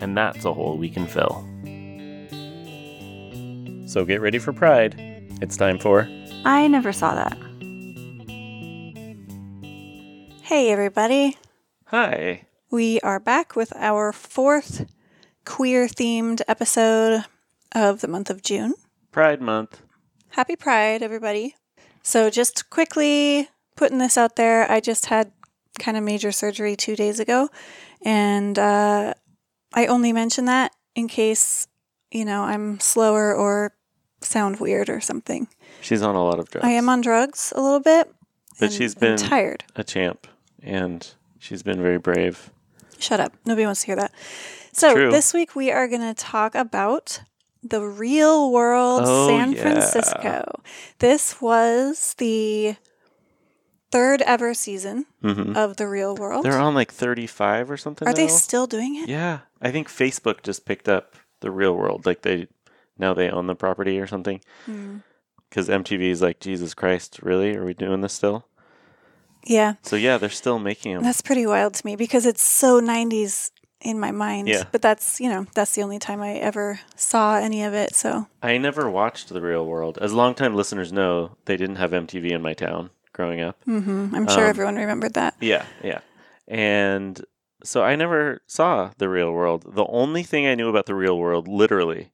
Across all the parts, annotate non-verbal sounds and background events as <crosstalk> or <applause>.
And that's a hole we can fill. So get ready for Pride. It's time for I never saw that. Hey, everybody. Hi. We are back with our fourth queer themed episode of the month of June. Pride Month. Happy Pride, everybody. So, just quickly putting this out there, I just had kind of major surgery two days ago, and uh, I only mention that in case, you know, I'm slower or sound weird or something. She's on a lot of drugs. I am on drugs a little bit. But and she's been- tired. a champ, and she's been very brave. Shut up. Nobody wants to hear that. So, true. this week we are going to talk about the real world Oh, San yeah. Francisco. This was the third ever season hmm of the real world. They're on like 35 or something. are they still doing it? Yeah, I think Facebook just picked up the real world. Like they now they own the property or something. Hmm. Because MTV is like, Jesus Christ, really? Are we doing this still? Yeah. So yeah, they're still making them. That's pretty wild to me because it's so 90s in my mind. Yeah. But that's, you know, that's the only time I ever saw any of it. So, I never watched the real world. As longtime listeners know, they didn't have MTV in my town growing up. hmm I'm sure Um, everyone remembered that. Yeah, yeah. And so I never saw the real world. The only thing I knew about the real world, literally,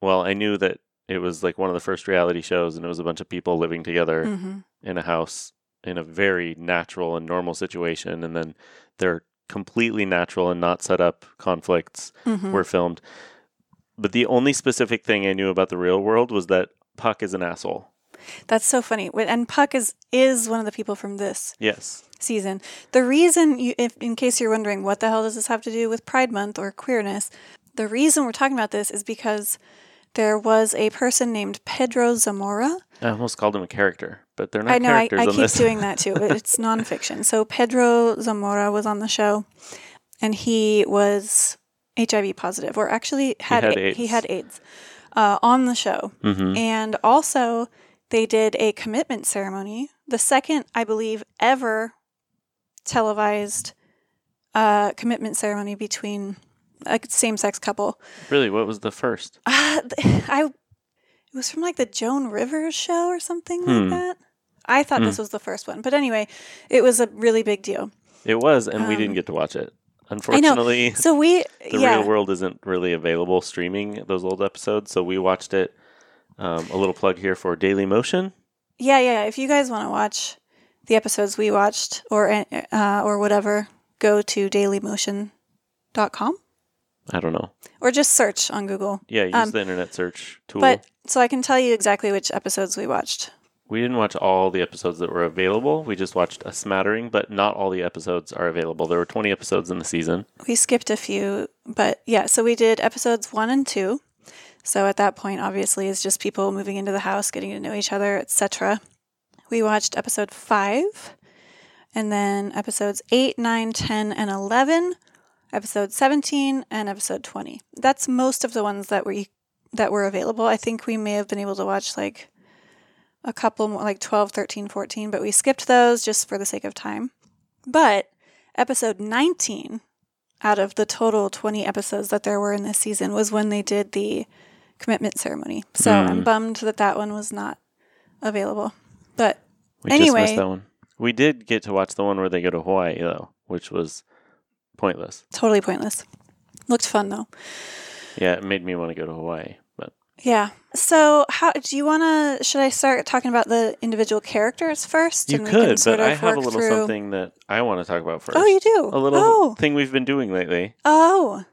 well, I knew that it was like one of the first reality shows and it was a bunch of people living together hmm in a house in a very natural and normal situation. And then their completely natural and not set up conflicts hmm were filmed. But the only specific thing I knew about the real world was that Puck is an asshole. That's so funny. And Puck is is one of the people from this Yes. season. The reason, you, if in case you're wondering, what the hell does this have to do with Pride Month or queerness? The reason we're talking about this is because there was a person named Pedro Zamora. I almost called him a character, but they're not I know I, characters I keep this. doing that too. but <laughs> It's nonfiction. So Pedro Zamora was on the show, and he was HIV positive, or actually had had A- AIDS. he had AIDS uh, on the show. hmm And also, they did a commitment ceremony, the second, I believe, ever televised uh, commitment ceremony between a same sex couple. Really, what was the first? Uh, I, it was from like the Joan Rivers show or something Hmm. like that. I thought this was the first one, but anyway, it was a really big deal. It was, and we Um, didn't get to watch it. Unfortunately, So we, the yeah, real world isn't really available streaming those old episodes, so we watched it. Um, a little plug here for Daily Motion. yeah, yeah. If you guys want to watch the episodes we watched or uh, or whatever, go to dailymotion.com. I don't know. or just search on Google. Yeah, use Um, the internet search tool. But so I can tell you exactly which episodes we watched. we didn't watch all the episodes that were available. We just watched a smattering, but not all the episodes are available. There were 20 episodes in the season. We skipped a few, but yeah, so we did episodes one and two. So at that point, obviously, it's just people moving into the house, getting to know each other, etc. We watched episode five, and then episodes eight, nine, 10, and 11, episode 17, and episode 20. That's most of the ones that we that were available. I think we may have been able to watch like a couple more, like 12, 13, 14, but we skipped those just for the sake of time. But episode 19 out of the total 20 episodes that there were in this season was when they did the commitment ceremony. So Hmm. I'm bummed that that one was not available. But We just Anyway. missed that one. We did get to watch the one where they go to Hawaii, though, which was pointless. totally pointless. Looked fun though. Yeah, it made me want to go to Hawaii. But Yeah. So how do you want to should I start talking about the individual characters first you could, but I have a little through something that I want to talk about first. Oh, you do. A little Oh. thing we've been doing lately. Oh.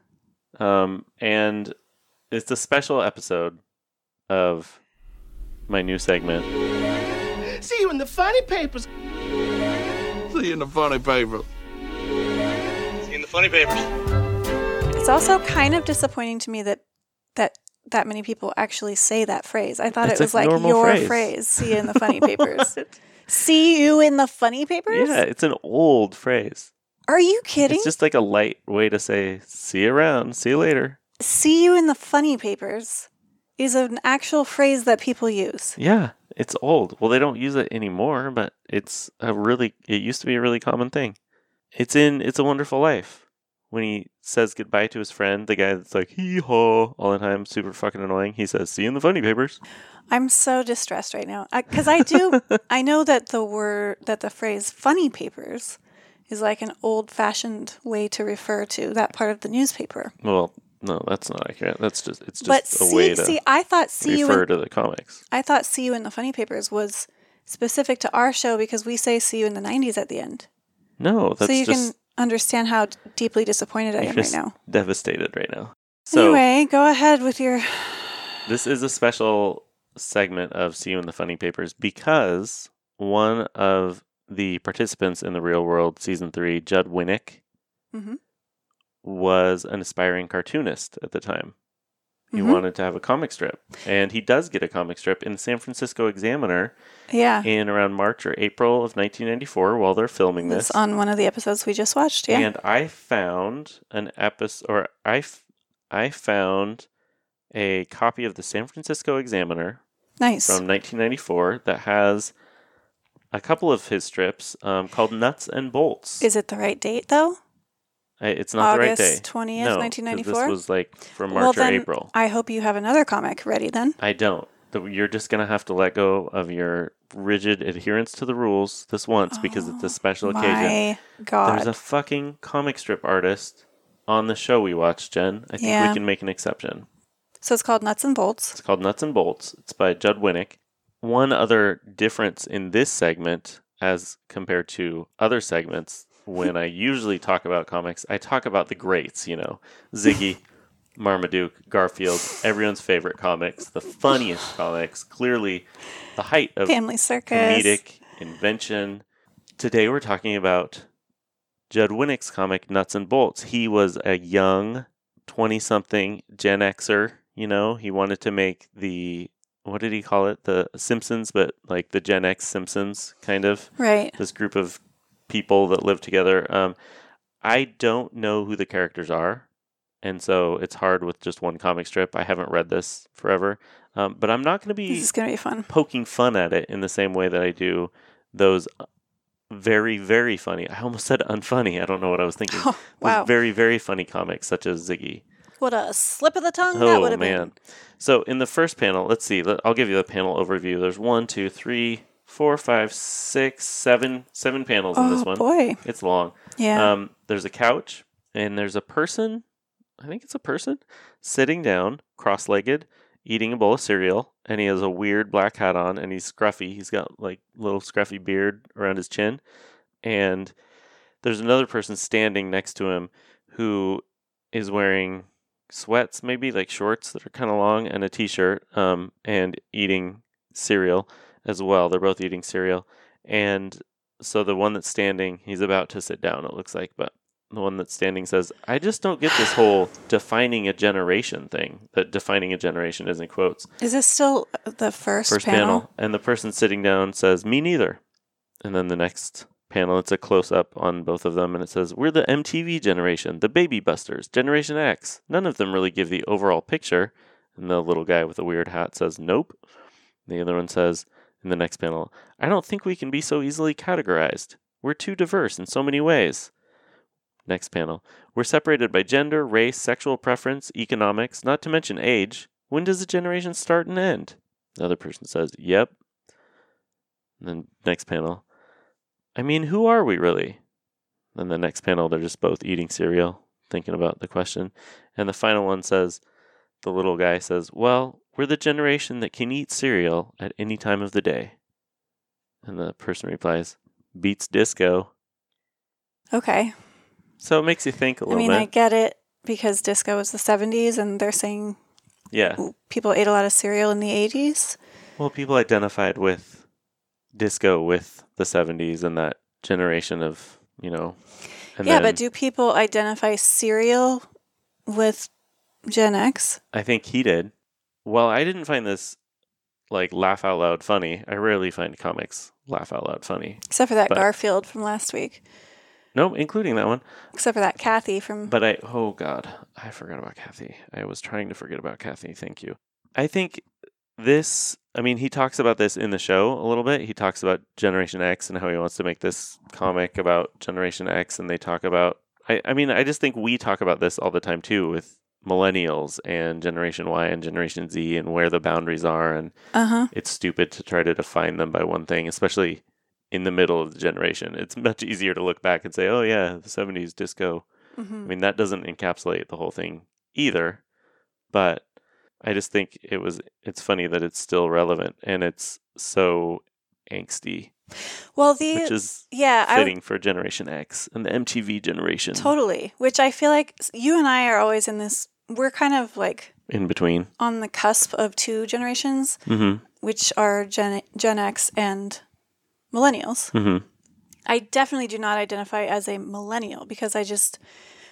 Um, and it's a special episode of my new segment. See you in the funny papers. See you in the funny paper. See you in the funny papers. It's also kind of disappointing to me that that that many people actually say that phrase. I thought It's it was like your phrase. phrase. See you in the <laughs> funny papers. See you in the funny papers? Yeah, it's an old phrase. Are you kidding? It's just like a light way to say "see you around," "see you later." See you in the funny papers is an actual phrase that people use. Yeah, it's old. Well, they don't use it anymore, but it's a really. It used to be a really common thing. It's in "It's a Wonderful Life" when he says goodbye to his friend, the guy that's like hee haw all the time, super fucking annoying. He says, "See you in the funny papers." I'm so distressed right now because I, do. <laughs> I know that the word that the phrase "funny papers" is like an old-fashioned way to refer to that part of the newspaper. Well, no, that's not accurate. That's just it's just but a see, way to see, I thought "see you" refer in, to the comics. I thought "see you in the funny papers" was specific to our show because we say "see you in the '90s" at the end, No, that's so you just can understand how deeply disappointed I am right now. <laughs> devastated right now. So anyway, go ahead with your. <sighs> This is a special segment of See You in the Funny Papers because one of the participants in the real world season three, Judd Winick, Mhm. Was an aspiring cartoonist at the time. He Mhm. wanted to have a comic strip, and he does get a comic strip in the San Francisco Examiner Yeah, in around March or April of 1994 while they're filming it's this. on one of the episodes we just watched. Yeah, And I found an episode, or I, f- I found a copy of the San Francisco Examiner nice. from 1994 that has a couple of his strips um, called Nuts and Bolts. Is it the right date though? It's not the right day. August 20th, no, 'cause 1994? This was like from Well, March or April. I hope you have another comic ready then. I don't. You're just gonna have to let go of your rigid adherence to the rules this once because it's a oh special occasion. My God. There's a fucking comic strip artist on the show we watched, Jen. I think Yeah. we can make an exception. so it's called Nuts and Bolts. It's called Nuts and Bolts. It's by Judd Winick. One other difference in this segment as compared to other segments when I usually talk about comics, I talk about the greats, you know, Ziggy, <laughs> Marmaduke, Garfield, everyone's favorite comics, the funniest comics, clearly the height of Family Circus. comedic invention. Today we're talking about Judd Winick's comic Nuts and Bolts. He was a young 20 something Gen Xer, you know, he wanted to make the what did he call it? The Simpsons, but like the Gen X Simpsons kind of Right. this group of people that live together. Um, I don't know who the characters are, and so it's hard with just one comic strip. I haven't read this forever, um, but I'm not going to be This is going to be fun. poking fun at it in the same way that I do those uh, very, very funny. I almost said unfunny. I don't know what I was thinking. <laughs> Oh, wow. very, very funny comics such as Ziggy. What a slip of the tongue that Oh would have man! So in the first panel, let's see. I'll give you the panel overview. There's one, two, three, four, five, six, seven, seven panels in this Oh one. boy. It's long. Yeah. Um, there's a couch and there's a person. I think it's a person sitting down, cross-legged, eating a bowl of cereal, and he has a weird black hat on, and he's scruffy. He's got like little scruffy beard around his chin, and there's another person standing next to him who is wearing sweats, maybe like shorts that are kind of long, and a t-shirt, um, and eating cereal as well. They're both eating cereal, and so the one that's standing, he's about to sit down. It looks like, but the one that's standing says, "I just don't get this whole <sighs> defining a generation thing. That defining a generation is in quotes." is this still uh, the first, First panel? panel, and the person sitting down says, "Me neither." And then the next panel, it's a close up on both of them, and it says, "We're the MTV generation, the Baby Busters, Generation X." None of them really give the overall picture. And the little guy with the weird hat says, "Nope." The other one says in the next panel, "I don't think we can be so easily categorized. We're too diverse in so many ways." Next panel. We're separated by gender, race, sexual preference, economics, not to mention age. When does a generation start and end? The other person says, Yep. And then next panel. I mean, who are we really? Then the next panel, they're just both eating cereal, thinking about the question. And the final one says, the little guy says, Well, we're the generation that can eat cereal at any time of the day. And the person replies, Beats disco. Okay. So it makes you think a little bit I mean, I get it because disco was the 70s and they're saying yeah. people ate a lot of cereal in the 80s. Well, people identified with disco with the 70s and that generation of, you know. Yeah, but do people identify cereal with Gen X. I think he did. Well, I didn't find this like laugh out loud funny. I rarely find comics laugh out loud funny. Except for that But- Garfield from last week. Nope, including that one. Except for that Kathy from. But I, oh God, I forgot about Kathy. I was trying to forget about Kathy. Thank you. I think this, I mean, he talks about this in the show a little bit. He talks about Generation X and how he wants to make this comic about Generation X. And they talk about, I, I mean, I just think we talk about this all the time too with millennials and Generation Y and Generation Z and where the boundaries are. And Uh huh. it's stupid to try to define them by one thing, especially in the middle of the generation. It's much easier to look back and say, oh, yeah, the 70s disco. I hmm mean, that doesn't encapsulate the whole thing either, but I just think it was, it's funny that it's still relevant and it's so angsty, Well, the. which is yeah, I, fitting for Generation X and the MTV generation Totally. Which I feel like you and I are always in this. We're kind of like in between. on the cusp of two generations, Mm which are Gen, Gen X and millennials. hmm. Mm hmm. I definitely do not identify as a millennial because I just,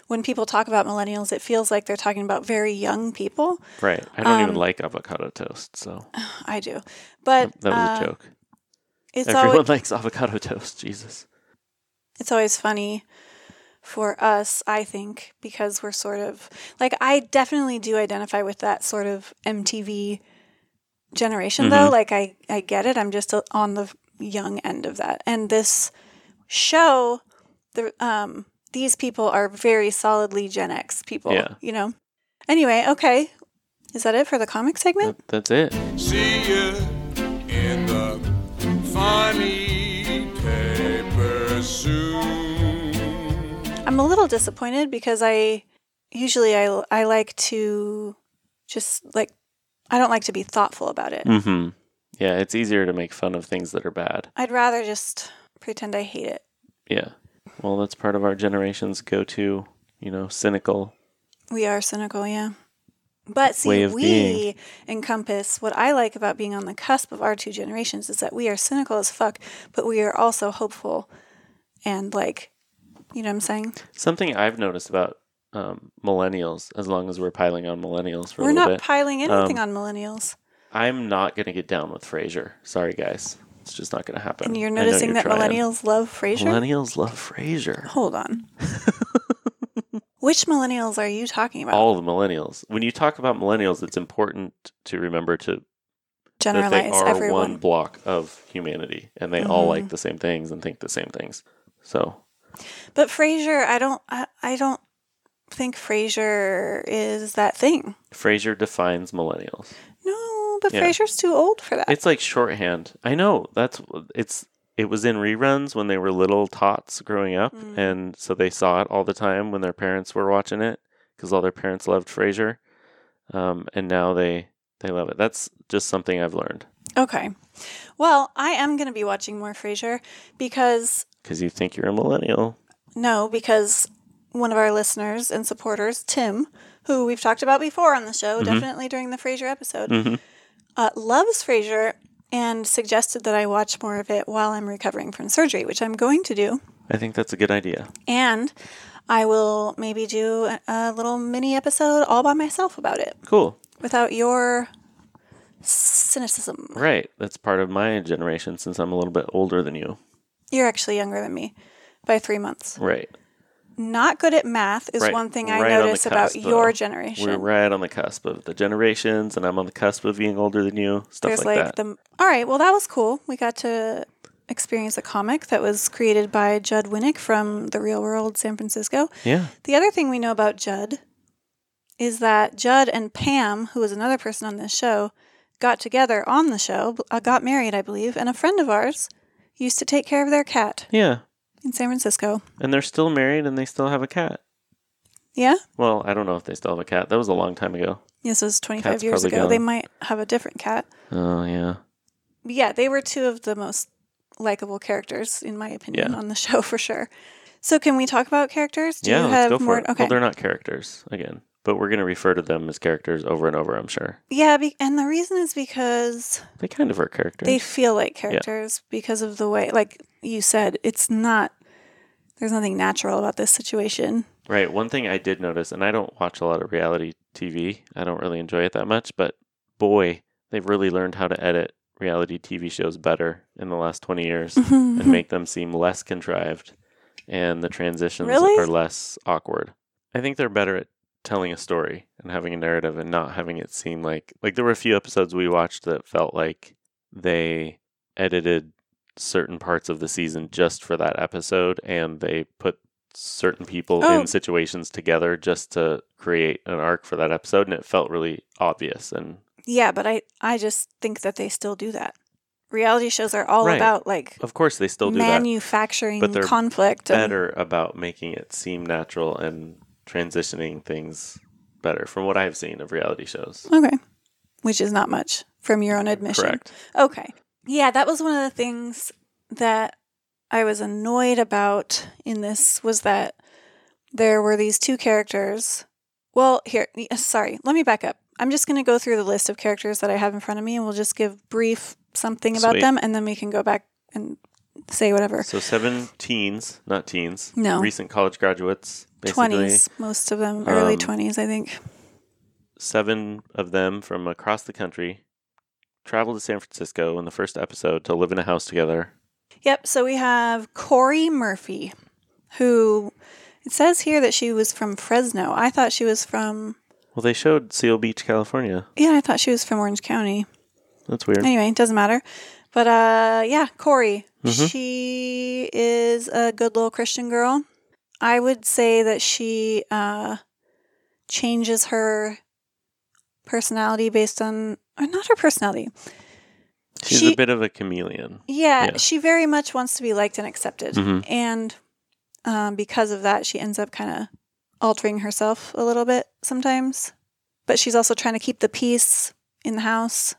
when people talk about millennials, it feels like they're talking about very young people. Right. I don't even Um, like avocado toast, so <sighs> I do. But that was uh, a joke. It's Everyone always, <laughs> likes avocado toast. Jesus. it's always funny for us, I think, because we're sort of like I definitely do identify with that sort of MTV generation though. Like I I get it. I'm just uh, on the young end of that. And this show the um these people are very solidly Gen X people, Yeah. you know. Anyway, okay. Is that it for the comic segment? That, that's it. See you in the I'm a little disappointed because I usually I I like to just like I don't like to be thoughtful about it. Mm-hmm. Yeah, it's easier to make fun of things that are bad. I'd rather just pretend I hate it. Yeah. Well, that's part of our generation's go-to, you know, cynical. We are cynical, yeah. But see, we being. encompass what I like about being on the cusp of our two generations is that we are cynical as fuck, but we are also hopeful and like, you know what I'm saying? Something I've noticed about um, millennials, as long as we're piling on millennials for We're a little not piling anything Um, on millennials. I'm not going to get down with Frasier. Sorry, guys. It's just not going to happen. And you're noticing that trying. millennials love Frasier? Millennials love Frasier. Hold on. <laughs> Which millennials are you talking about? All the millennials. When you talk about millennials, it's important to remember to that they Generalize are everyone. one block of humanity, and they all Mhm. like the same things and think the same things. So But Frasier, I don't I, I don't think Frasier is that thing. Frasier defines millennials. No, but Yeah. Frasier's too old for that. It's like shorthand. I know that's it's. It was in reruns when they were little tots growing up, Mm. and so they saw it all the time when their parents were watching it because all their parents loved Frasier, um, and now they they love it. That's just something I've learned okay. Well, I am going to be watching more Frasier because because you think you're a millennial. no, because one of our listeners and supporters, Tim, who we've talked about before on the show, Mhm. definitely during the Frasier episode, hmm uh, loves Frasier and suggested that I watch more of it while I'm recovering from surgery, which I'm going to do. I think that's a good idea. And I will maybe do a little mini episode all by myself about it Cool. without your cynicism. Right. That's part of my generation since I'm a little bit older than you. You're actually younger than me by three months. Right. Not good at math is Right- one thing I right on the notice about cusp, your generation. We're right on the cusp of the generations, and I'm on the cusp of being older than you. Stuff There's like, like, that. the all right. Well, that was cool. We got to experience a comic that was created by Judd Winick from the Real World San Francisco. yeah. The other thing we know about Judd is that Judd and Pam, who is another person on this show, got together on the show, uh, got married, I believe, and a friend of ours used to take care of their cat Yeah. in San Francisco. And they're still married and they still have a cat. Yeah? Well, I don't know if they still have a cat. That was a long time ago. This was 25 Cat's years probably ago. They might have a different cat. Oh, yeah. But yeah, they were two of the most likable characters, in my opinion, Yeah. on the <laughs> show for sure. So, can we talk about characters? Do yeah, you let's have go for more? it. Okay. Well, they're not characters, again. But we're going to refer to them as characters over and over, I'm sure. yeah, be- and the reason is because They kind of are characters. they feel like characters because of the way, like you said, it's not there's nothing natural about this situation. Right. One thing I did notice, and I don't watch a lot of reality TV, I don't really enjoy it that much, but boy, they've really learned how to edit reality TV shows better in the last 20 years <laughs> and make them seem less contrived and the transitions Really? are less awkward. I think they're better at telling a story and having a narrative and not having it seem like like there were a few episodes we watched that felt like they edited certain parts of the season just for that episode and they put certain people Oh. in situations together just to create an arc for that episode and it felt really obvious and Yeah, but I I just think that they still do that. Reality shows are all Right. about like of course they still do that manufacturing but they're conflict. and- better about making it seem natural and transitioning things better from what I've seen of reality shows. Okay. Which is not much from your own admission. Correct. Okay. Yeah, that was one of the things that I was annoyed about in this was that there were these two characters. Well, here, sorry, let me back up. I'm just going to go through the list of characters that I have in front of me and we'll just give brief something about Sweet. them and then we can go back and say whatever. So seven teens, not teens. No. Recent college graduates, 20s, most of them, early Um, 20s, I think. Seven of them from across the country traveled to San Francisco in the first episode to live in a house together. Yep. So we have Cory Murphy, who it says here that she was from Fresno. I thought she was from, Well, they showed Seal Beach, California. yeah, I thought she was from Orange County. That's weird. Anyway, it doesn't matter. But uh, yeah, Cory, Mhm. she is a good little Christian girl. I would say that she uh, changes her personality based on, or not her personality. She's she- a bit of a chameleon. Yeah, Yeah. she very much wants to be liked and accepted. Mhm. And um, because of that, she ends up kind of altering herself a little bit sometimes. But she's also trying to keep the peace in the house.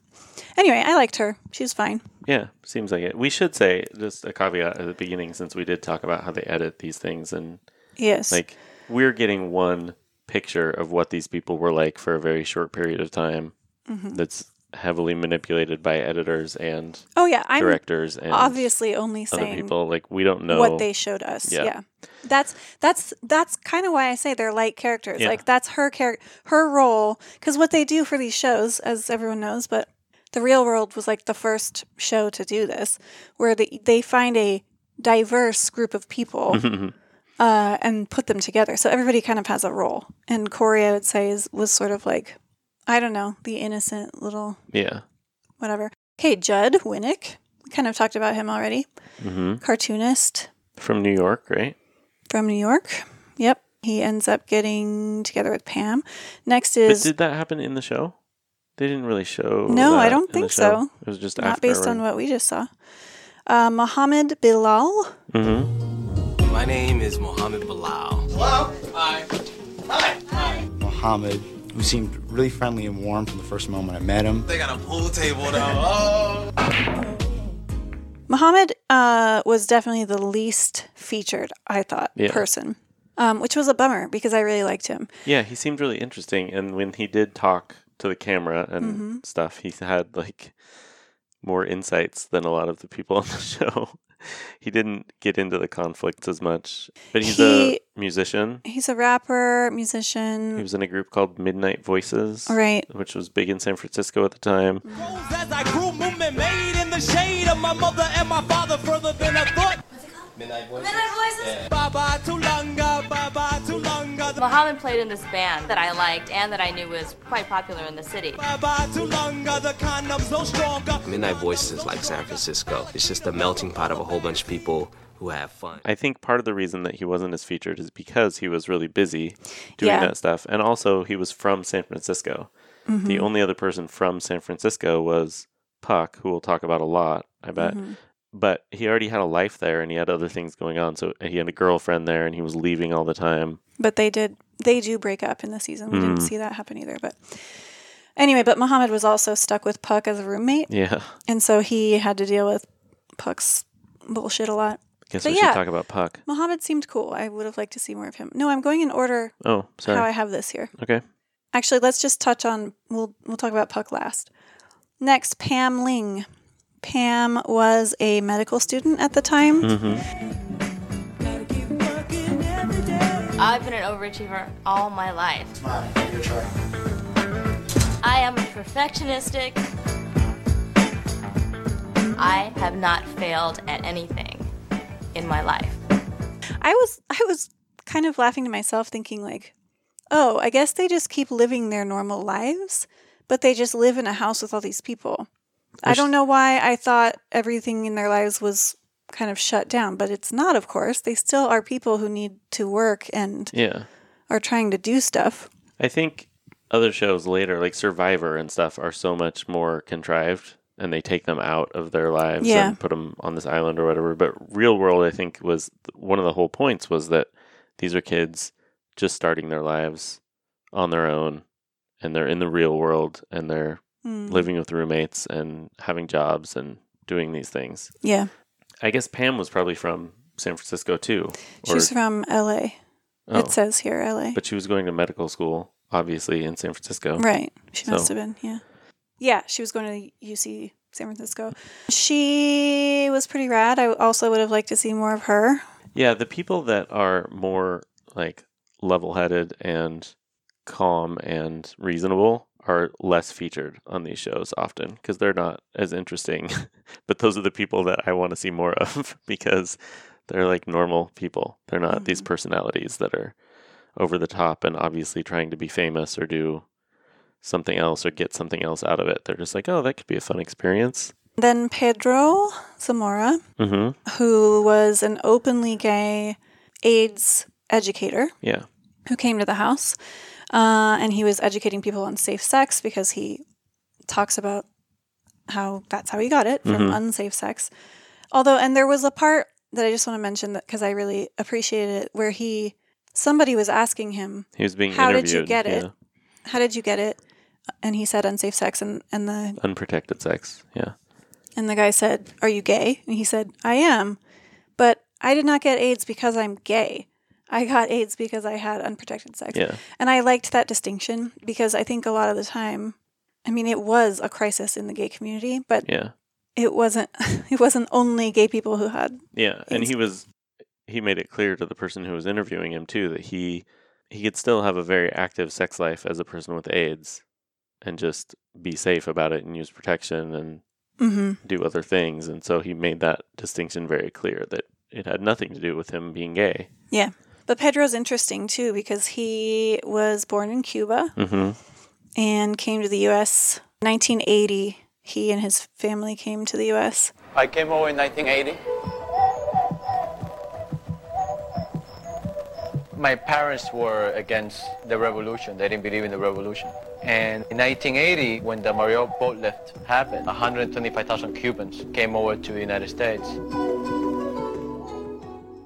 Anyway, I liked her. She was fine. Yeah, seems like it. We should say just a caveat at the beginning since we did talk about how they edit these things and Yes. like we're getting one picture of what these people were like for a very short period of time Mhm. that's heavily manipulated by editors and oh, yeah. I'm directors and obviously only other saying people like we don't know what they showed us. Yeah. Yeah. That's that's that's kind of why I say they're light characters. Yeah. Like that's her character her role cuz what they do for these shows as everyone knows, but The Real World was like the first show to do this where they they find a diverse group of people <laughs> uh, and put them together. So everybody kind of has a role. And Cory I would say is was sort of like I don't know, the innocent little yeah whatever. Okay, Judd Winick. We kind of talked about him already. hmm Cartoonist from New York right from New York. Yep. He ends up getting together with Pam. Next but is did that happen in the show they didn't really show No, I don't in think so. it was just not after based on what we just saw. Uh, Mohammed Bilal. hmm My name is Mohammed Bilal. Hello? Hi. Hi. Hi. Mohammed, who seemed really friendly and warm from the first moment I met him. They got a pool table though. Oh. Mohammed uh, was definitely the least featured, I thought, Yeah. person, um, which was a bummer because I really liked him. yeah he seemed really interesting and when he did talk to the camera and Mm-hmm. stuff he had like more insights than a lot of the people <laughs> on the show he didn't get into the conflicts as much but he's He- a musician He's a rapper, musician. he was in a group called midnight voices Right. which was big in san francisco at the time As I grew, movement made in the shade of my mother and my father further than I thought. Midnight voices. Midnight voices. Bye bye Tulunga, bye bye Tulunga, Mohammed played in this band that I liked and that I knew was quite popular in the city. bye bye Tulunga. The condom's no stronger. Midnight voices is like San Francisco. It's just a melting pot of a whole bunch of people who have fun. i think part of the reason that he wasn't as featured is because he was really busy doing Yeah. that stuff and also he was from san francisco Mm-hmm. the only other person from san francisco was puck who we'll talk about a lot i bet Mm-hmm. But he already had a life there and he had other things going on so he had a girlfriend there and he was leaving all the time But they did, they do break up in the season. We Mm. didn't see that happen either. But anyway, but Mohammed was also stuck with Puck as a roommate. yeah And so he had to deal with Puck's bullshit a lot. guess But we yeah. should talk about puck Mohammed seemed cool. I would have liked to see more of him. No, I'm going in order oh sorry how I have this here. okay Actually, let's just touch on we'll we'll talk about Puck last. Next, Pam Ling. Pam was a medical student at the time. Mm-hmm. I've been an overachiever all my life. Smile. Your try. I am a perfectionistic. I have not failed at anything in my life. I was I was kind of laughing to myself thinking like, "Oh, I guess they just keep living their normal lives, but they just live in a house with all these people." I don't know why I thought everything in their lives was kind of shut down, but it's not, of course. They still are people who need to work and Yeah. are trying to do stuff. I think other shows later, like Survivor and stuff, are so much more contrived, and they take them out of their lives Yeah. and put them on this island or whatever. But Real World, I think, was one of the whole points was that these are kids just starting their lives on their own, and they're in the real world, and they're Mm. living with roommates and having jobs and doing these things. Yeah. I guess Pam was probably from San Francisco too. or- She's from LA. oh, It says here LA. but she was going to medical school, obviously in San Francisco. Right. She must have been, yeah. Yeah, she was going to UC San Francisco. She was pretty rad. I also would have liked to see more of her. Yeah, the people that are more like level-headed and calm and reasonable are less featured on these shows often because they're not as interesting. <laughs> but those are the people that I want to see more of <laughs> because they're like normal people. They're not these personalities that are over the top and obviously trying to be famous or do something else or get something else out of it. They're just like, "Oh, that could be a fun experience." Then Pedro Zamora, Mhm. who was an openly gay AIDS educator Yeah. who came to the house. Uh, and he was educating people on safe sex because he talks about how that's how he got it from Mhm. unsafe sex. Although, and there was a part that I just want to mention that because I really appreciated it, where he somebody was asking him, He was being How did you get it? "How did you get it?" And he said unsafe sex, and and the Unprotected sex. Yeah. and the guy said, "Are you gay?" And he said, "I am, but I did not get AIDS because I'm gay. I got AIDS because I had unprotected sex." Yeah. And I liked that distinction because I think a lot of the time, I mean, it was a crisis in the gay community, but Yeah. it wasn't. <laughs> It wasn't only gay people who had. Yeah, and he was he made it clear to the person who was interviewing him too that he he could still have a very active sex life as a person with AIDS and just be safe about it and use protection and hmm do other things and so he made that distinction very clear that it had nothing to do with him being gay. Yeah, but Pedro's interesting too because he was born in Cuba Mhm. and came to the U.S. 1980. He and his family came to the U.S. I came over in 1980. My parents were against the revolution. They didn't believe in the revolution. And in 1980, when the Mariel boat lift happened, 125,000 Cubans came over to the United States.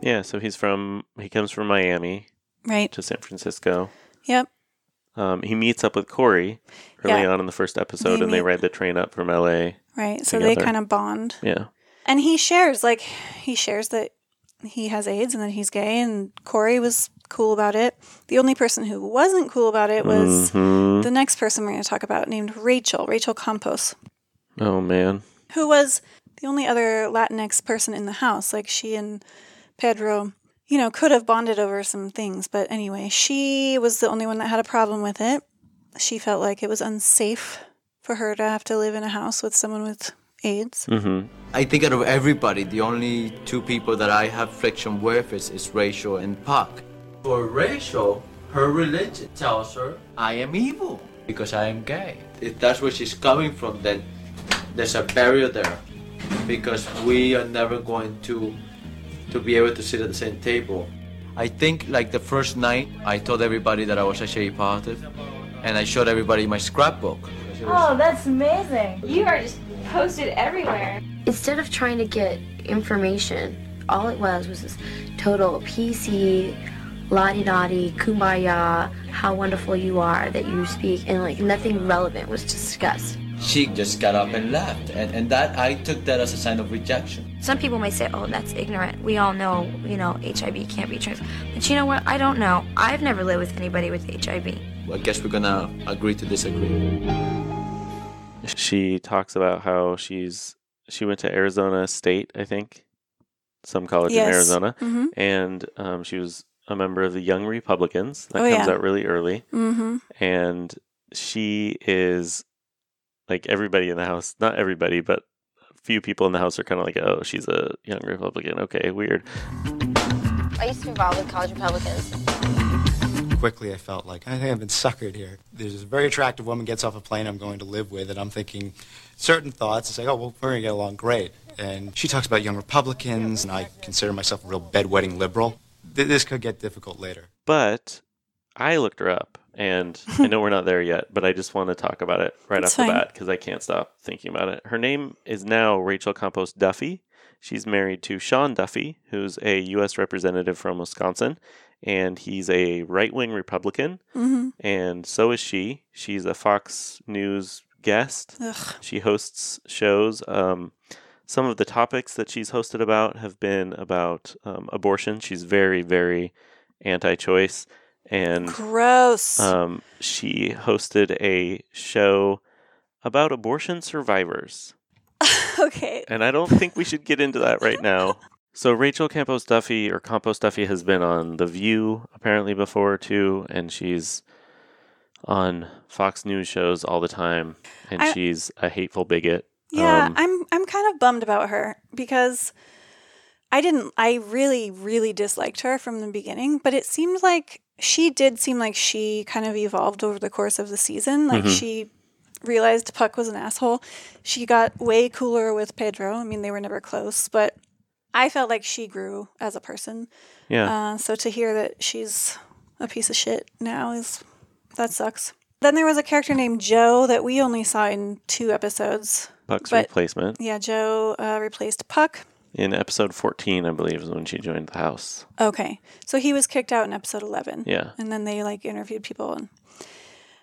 Yeah, so he's from he comes from Miami Right. to San Francisco. Yep. Um, he meets up with Cory early Yeah. on in the first episode, They and they ride the train up from LA. Right. So they kind of bond. Yeah, And he shares, like, he shares that he has AIDS and that he's gay, and Cory was cool about it. The only person who wasn't cool about it was Mhm. the next person we're going to talk about, named Rachel, Rachel Campos, Oh man. who was the only other Latinx person in the house. Like, she and Pedro, you know, could have bonded over some things, but anyway, she was the only one that had a problem with it. She felt like it was unsafe for her to have to live in a house with someone with AIDS. Mm-hmm. I think out of everybody, the only two people that I have friction with is, is Rachel and Puck. For Rachel, her religion tells her I am evil because I am gay. If that's where she's coming from, then there's a barrier there because we are never going to to be able to sit at the same table. I think like the first night, I told everybody that I was HIV positive, and I showed everybody my scrapbook. Oh, that's amazing. You are just posted everywhere. Instead of trying to get information, all it was was this total PC, la-di-da-di, kumbaya, how wonderful you are that you speak, and like nothing relevant was discussed. She just got up and left, and, and that I took that as a sign of rejection. Some people may say, oh, that's ignorant. We all know, you know, HIV can't be trans. But you know what? I don't know. I've never lived with anybody with HIV. I guess we're gonna agree to disagree. She talks about how she's she went to Arizona State, I think, some college Yes. in Arizona, Mhm. and um, she was a member of the Young Republicans. That Oh, comes yeah. out really early. Mm-hmm. And she is like everybody in the house, not everybody, but a few people in the house are kind of like, oh, she's a Young Republican. Okay, weird. I used to be involved with college Republicans. Quickly, I felt like I think I've been suckered here. There's a very attractive woman gets off a plane I'm going to live with, and I'm thinking certain thoughts. It's like, oh, well, we're going to get along great. And she talks about young Republicans, and I consider myself a real bedwetting liberal. This could get difficult later. But I looked her up, and <laughs> I know we're not there yet, but I just want to talk about it right That's off the bat because I can't stop thinking about it. Her name is now Rachel Campos Duffy. She's married to Sean Duffy, who's a U.S. representative from Wisconsin, and he's a right wing Republican, Mm-hmm. and so is she. She's a Fox News guest. Ugh. She hosts shows. Um, some of the topics that she's hosted about have been about um, abortion. She's very, very anti-choice, and Gross. um, she hosted a show about abortion survivors. <laughs> okay. And I don't think we should get into that right now. So Rachel Campos Duffy or Campos Duffy has been on The View apparently before too, and she's on Fox News shows all the time, and I- she's a hateful bigot. Yeah, Um, I'm I'm kind of bummed about her because I didn't I really really disliked her from the beginning, but it seemed like she did seem like she kind of evolved over the course of the season. Like Mhm. she realized Puck was an asshole. She got way cooler with Pedro. I mean, they were never close, but I felt like she grew as a person. Yeah. Uh, so to hear that she's a piece of shit now is that sucks. Then there was a character named Jo that we only saw in two episodes. Puck's but- replacement Yeah, Jo uh, replaced Puck. In episode 14, I believe, is when she joined the house. Okay, so he was kicked out in episode eleven. Yeah. and then they like interviewed people. And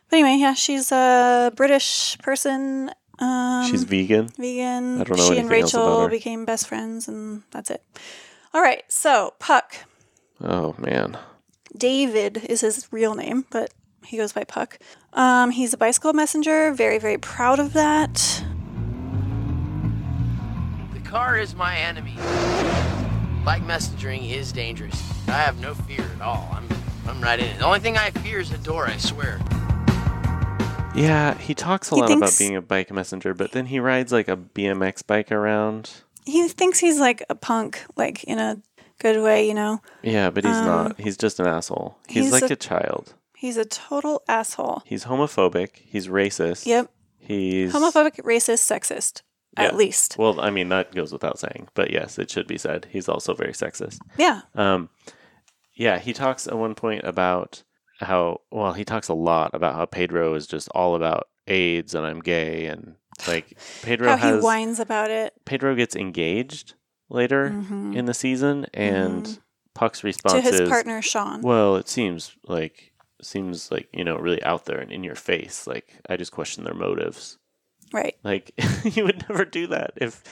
but anyway, yeah, she's a British person. Um, She's vegan. vegan. I don't know she and anything else about Rachel became best friends, and that's it. All right, so Puck. Oh man. David is his real name, but he goes by Puck. Um, he's a bicycle messenger. Very, very proud of that. The car is my enemy. Bike messengering is dangerous. I have no fear at all. I'm I'm right in it. The only thing I fear is a door, I swear. Yeah, he talks a He lot about being a bike messenger, but then he rides like a BMX bike around. He thinks he's like a punk, like in a good way, you know. Yeah, but he's Um, not. He's just an asshole. He's, he's like a- a, child. He's a total asshole. He's homophobic. He's racist. Yep. He's Homophobic, racist, sexist, at least. Well, I mean that goes without saying, but yes, it should be said. He's also very sexist. Yeah. Um, yeah, he talks at one point about how well he talks a lot about how Pedro is just all about AIDS and I'm gay and like <sighs> Pedro How has he whines about it Pedro gets engaged later Mhm. in the season, and Puck's response to his is partner Sean. Well, it seems like seems like you know really out there and in your face. Like I just question their motives. Right. Like <laughs> you would never do that if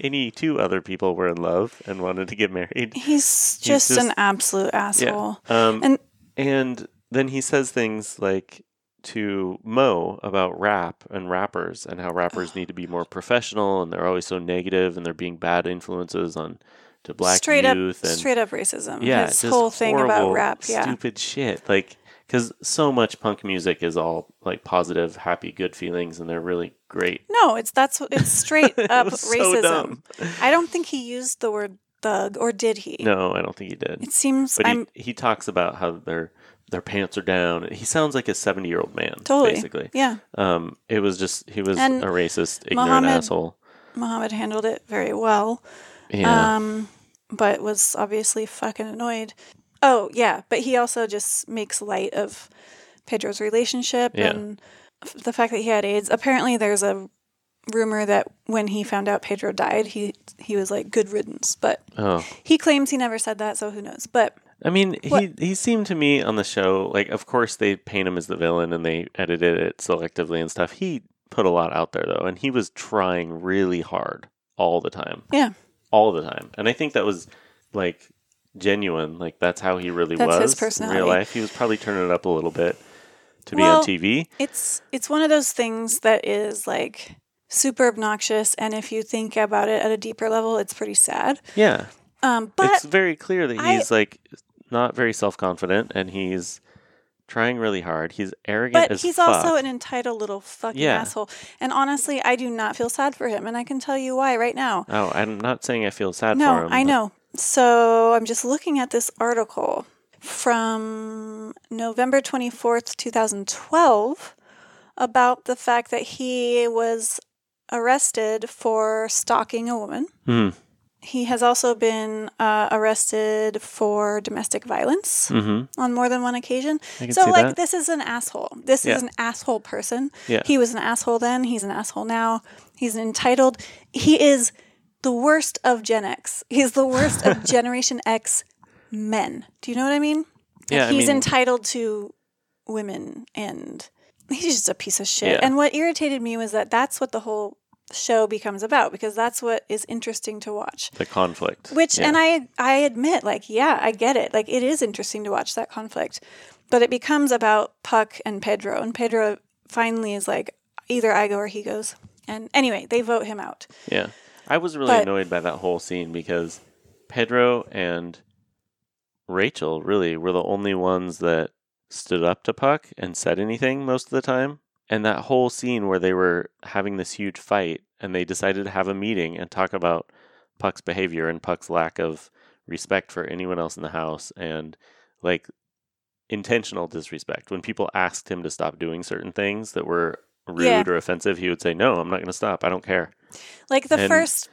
any two other people were in love and wanted to get married. He's just, an absolute asshole. Yeah. Um, and and then he says things like to Mo about rap and rappers and how rappers need to be more professional and they're always so negative and they're being bad influences on to black straight up, youth and straight up racism. yeah, his just whole thing about horrible, rap. Yeah. stupid shit. Like because so much punk music is all like positive, happy, good feelings, and they're really great. No, it's that's it's straight <laughs> up so racism. dumb. I don't think he used the word thug, or did he? No, I don't think he did. It seems but he, I'm he talks about how their their pants are down. He sounds like a seventy year old man, Totally. basically. Yeah. Um, it was just he was And a racist, ignorant Mohammed- asshole. Muhammad handled it very well. Yeah. Um, but was obviously fucking annoyed. Oh yeah, but he also just makes light of Pedro's relationship Yeah. and the fact that he had AIDS. Apparently, there's a rumor that when he found out Pedro died, he he was like good riddance. But Oh. he claims he never said that, so who knows? But I mean, What- he he seemed to me on the show like, of course they paint him as the villain and they edited it selectively and stuff. He put a lot out there though, and he was trying really hard all the time, yeah, all the time. And I think that was like genuine. Like that's how he really That's was his in real life. He was probably turning it up a little bit to be on TV. It's it's one of those things that is like super obnoxious, and if you think about it at a deeper level, it's pretty sad. Yeah, Um, but it's very clear that I- he's like not very self confident, and he's trying really hard. He's arrogant But he's fuck. also an entitled little fucking Yeah. asshole. And honestly, I do not feel sad for him, and I can tell you why right now. oh, I'm not saying I feel sad no, for him. I know. So I'm just looking at this article from November 24th, 2012, about the fact that he was arrested for stalking a woman. Hmm. He has also been uh, arrested for domestic violence Mhm. on more than one occasion. So, like, that. this is an asshole. This Yeah. is an asshole person. Yeah. He was an asshole then. He's an asshole now. He's entitled. He is the worst of Gen X. He's the worst of <laughs> Generation X men. Do you know what I mean? Like, Yeah, I he's mean- entitled to women and he's just a piece of shit. Yeah. And what irritated me was that that's what the whole show becomes about because that's what is interesting to watch. the conflict. Which Yeah. and I I admit like yeah, I get it. Like it is interesting to watch that conflict. But it becomes about Puck and Pedro and Pedro finally is like either I go or he goes. And anyway, they vote him out. Yeah. I was really But- annoyed by that whole scene because Pedro and Rachel really were the only ones that stood up to Puck and said anything most of the time. And that whole scene where they were having this huge fight and they decided to have a meeting and talk about Puck's behavior and Puck's lack of respect for anyone else in the house and like intentional disrespect. When people asked him to stop doing certain things that were rude Yeah. or offensive, he would say, No, I'm not going to stop. I don't care. Like the And first